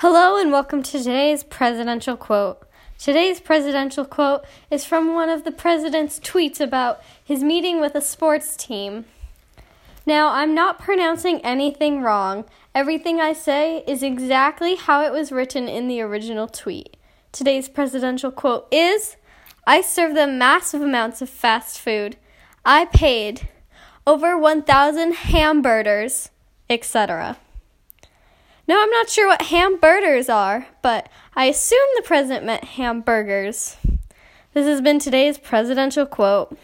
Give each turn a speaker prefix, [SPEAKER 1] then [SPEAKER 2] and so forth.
[SPEAKER 1] Hello and welcome to today's presidential quote. Today's presidential quote is from one of the president's tweets about his meeting with a sports team. Now, I'm not pronouncing anything wrong. Everything I say is exactly how it was written in the original tweet. Today's presidential quote is I serve them massive amounts of fast food. I paid over 1,000 hamberders, etc. Now, I'm not sure what hamberders are, but I assume the president meant hamburgers. This has been today's presidential quote.